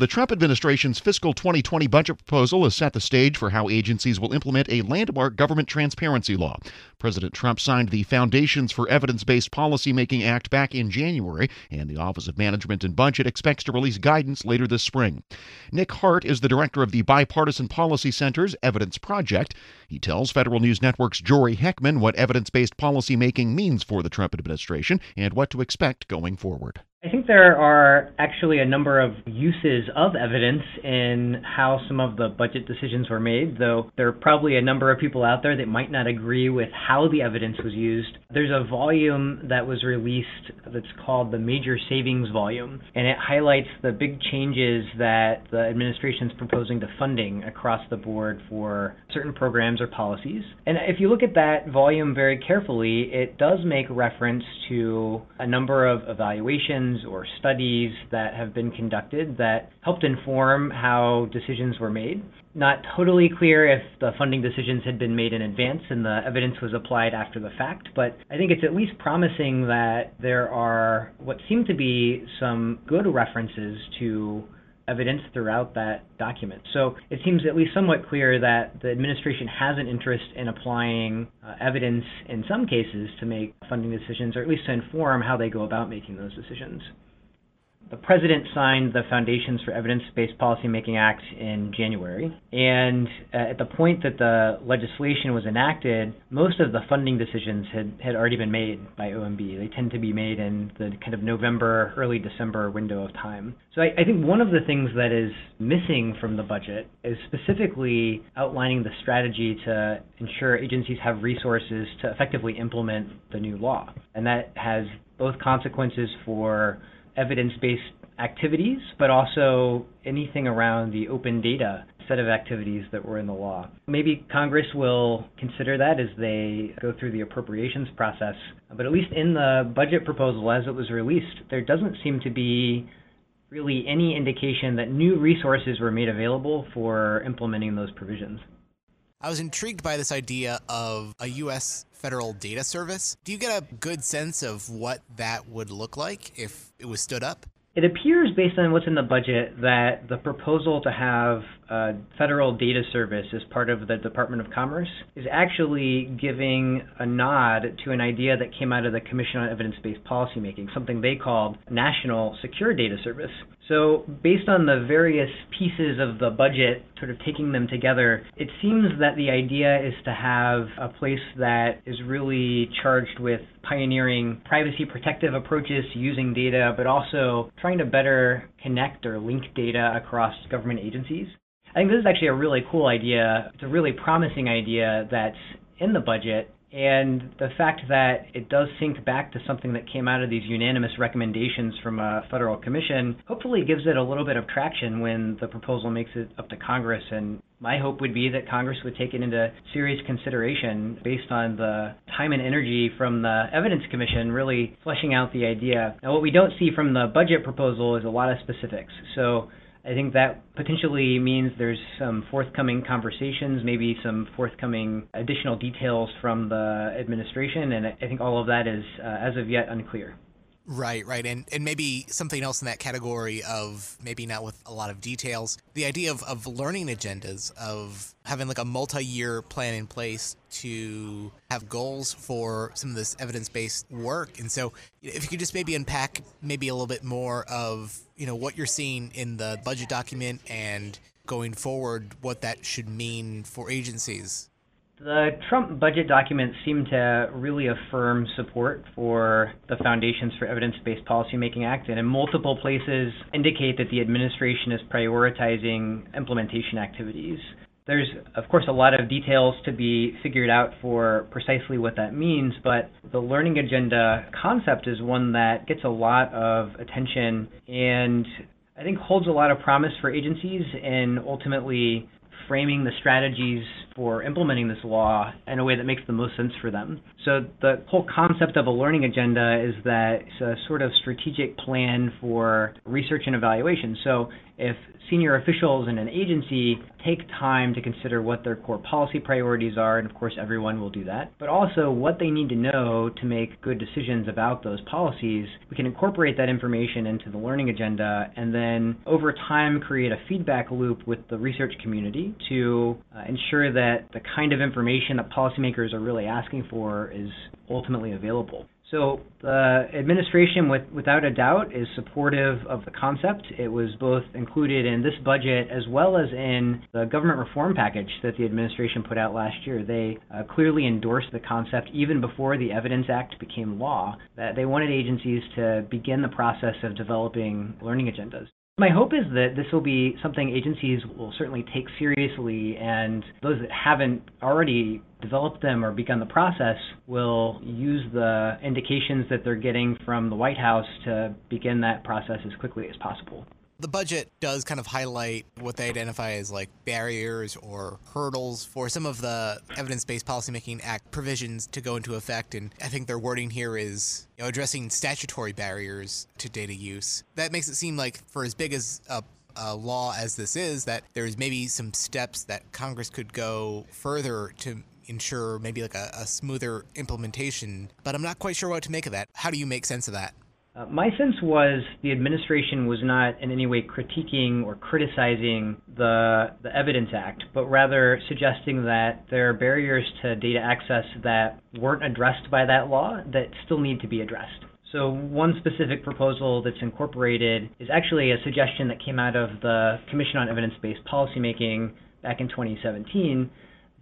The Trump administration's fiscal 2020 budget proposal has set the stage for how agencies will implement a landmark government transparency law. President Trump signed the Foundations for Evidence Based Policymaking Act back in January, and the Office of Management and Budget expects to release guidance later this spring. Nick Hart is the director of the Bipartisan Policy Center's Evidence Project. He tells Federal News Network's Jory Heckman what evidence based policymaking means for the Trump administration and what to expect going forward. I think there are actually a number of uses of evidence in how some of the budget decisions were made, though there are probably a number of people out there that might not agree with how the evidence was used. There's a volume that was released that's called the Major Savings Volume, and it highlights the big changes that the administration is proposing to funding across the board for certain programs or policies. And if you look at that volume very carefully, it does make reference to a number of evaluations or studies that have been conducted that helped inform how decisions were made. Not totally clear if the funding decisions had been made in advance and the evidence was applied after the fact, but I think it's at least promising that there are what seem to be some good references to evidence throughout that document. So it seems at least somewhat clear that the administration has an interest in applying uh, evidence in some cases to make funding decisions, or at least to inform how they go about making those decisions the president signed the Foundations for Evidence-Based Policymaking Act in January, and uh, at the point that the legislation was enacted, most of the funding decisions had, had already been made by OMB. They tend to be made in the kind of November, early December window of time. So I, I think one of the things that is missing from the budget is specifically outlining the strategy to ensure agencies have resources to effectively implement the new law, and that has both consequences for evidence-based activities, but also anything around the open data set of activities that were in the law. Maybe Congress will consider that as they go through the appropriations process. But at least in the budget proposal as it was released, there doesn't seem to be really any indication that new resources were made available for implementing those provisions. I was intrigued by this idea of a U.S. federal data service. Do you get a good sense of what that would look like if it was stood up? It appears, based on what's in the budget, that the proposal to have a federal data service as part of the Department of Commerce is actually giving a nod to an idea that came out of the Commission on Evidence Based Policymaking, something they called National Secure Data Service. So, based on the various pieces of the budget, sort of taking them together, it seems that the idea is to have a place that is really charged with pioneering privacy protective approaches to using data, but also trying to better connect or link data across government agencies. I think this is actually a really cool idea. It's a really promising idea that's in the budget and the fact that it does sync back to something that came out of these unanimous recommendations from a federal commission hopefully gives it a little bit of traction when the proposal makes it up to Congress. And my hope would be that Congress would take it into serious consideration based on the time and energy from the Evidence Commission really fleshing out the idea. Now, what we don't see from the budget proposal is a lot of specifics. So I think that potentially means there's some forthcoming conversations, maybe some forthcoming additional details from the administration, and I think all of that is, uh, as of yet, unclear. Right, right. And and maybe something else in that category of maybe not with a lot of details. The idea of, of learning agendas, of having like a multi year plan in place to have goals for some of this evidence based work. And so if you could just maybe unpack maybe a little bit more of, you know, what you're seeing in the budget document and going forward, what that should mean for agencies. The Trump budget documents seem to really affirm support for the Foundations for Evidence-Based Policymaking Act, and in multiple places indicate that the administration is prioritizing implementation activities. There's, of course, a lot of details to be figured out for precisely what that means, but the learning agenda concept is one that gets a lot of attention and I think holds a lot of promise for agencies in ultimately framing the strategies for implementing this law in a way that makes the most sense for them. So the whole concept of a learning agenda is that it's a sort of strategic plan for research and evaluation. So if senior officials in an agency take time to consider what their core policy priorities are, and of course everyone will do that, but also what they need to know to make good decisions about those policies, we can incorporate that information into the learning agenda and then over time create a feedback loop with the research community to uh, ensure that the kind of information that policymakers are really asking for is ultimately available. So the administration, with, without a doubt, is supportive of the concept. It was both included in this budget as well as in the government reform package that the administration put out last year. They uh, clearly endorsed the concept even before the Evidence Act became law, that they wanted agencies to begin the process of developing learning agendas. My hope is that this will be something agencies will certainly take seriously, and those that haven't already developed them or begun the process will use the indications that they're getting from the White House to begin that process as quickly as possible the budget does kind of highlight what they identify as like barriers or hurdles for some of the evidence-based policymaking act provisions to go into effect and i think their wording here is you know, addressing statutory barriers to data use that makes it seem like for as big as a a law as this is, that there's maybe some steps that Congress could go further to ensure maybe like a, a smoother implementation. But I'm not quite sure what to make of that. How do you make sense of that? Uh, my sense was the administration was not in any way critiquing or criticizing the the Evidence Act, but rather suggesting that there are barriers to data access that weren't addressed by that law that still need to be addressed. So one specific proposal that's incorporated is actually a suggestion that came out of the Commission on Evidence-Based Policymaking back in 2017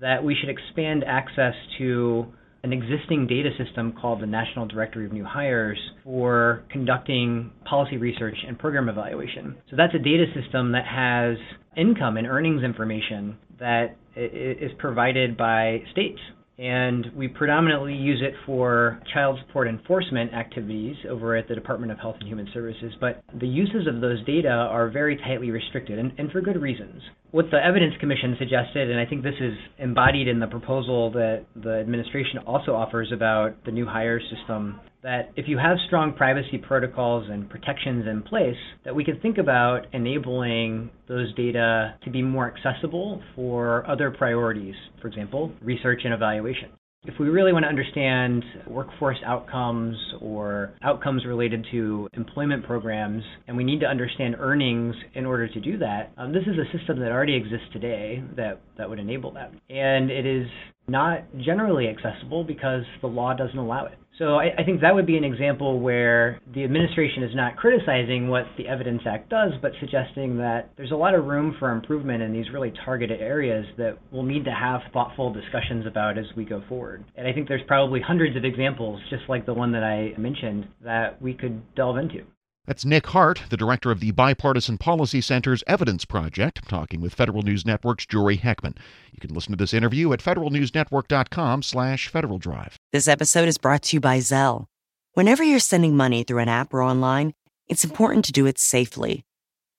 that we should expand access to an existing data system called the National Directory of New Hires for conducting policy research and program evaluation. So that's a data system that has income and earnings information that is provided by states. And we predominantly use it for child support enforcement activities over at the Department of Health and Human Services, but the uses of those data are very tightly restricted, and, and for good reasons what the Evidence Commission suggested, and I think this is embodied in the proposal that the administration also offers about the new hire system, that if you have strong privacy protocols and protections in place, that we could think about enabling those data to be more accessible for other priorities, for example, research and evaluation if we really want to understand workforce outcomes or outcomes related to employment programs, and we need to understand earnings in order to do that, um, this is a system that already exists today that, that would enable that. And it is not generally accessible because the law doesn't allow it. So I, I, think that would be an example where the administration is not criticizing what the Evidence Act does, but suggesting that there's a lot of room for improvement in these really targeted areas that we'll need to have thoughtful discussions about as we go forward. And I think there's probably hundreds of examples, just like the one that I mentioned, that we could delve into. That's Nick Hart, the director of the Bipartisan Policy Center's Evidence Project, talking with Federal News Network's Jory Heckman. You can listen to this interview at federalnewsnetwork.com slash Federal Drive. This episode is brought to you by Zelle. Whenever you're sending money through an app or online, it's important to do it safely.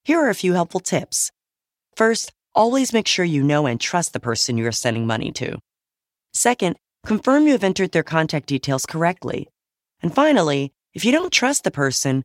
Here are a few helpful tips. First, always make sure you know and trust the person you are sending money to. Second, confirm you have entered their contact details correctly. And finally, if you don't trust the person,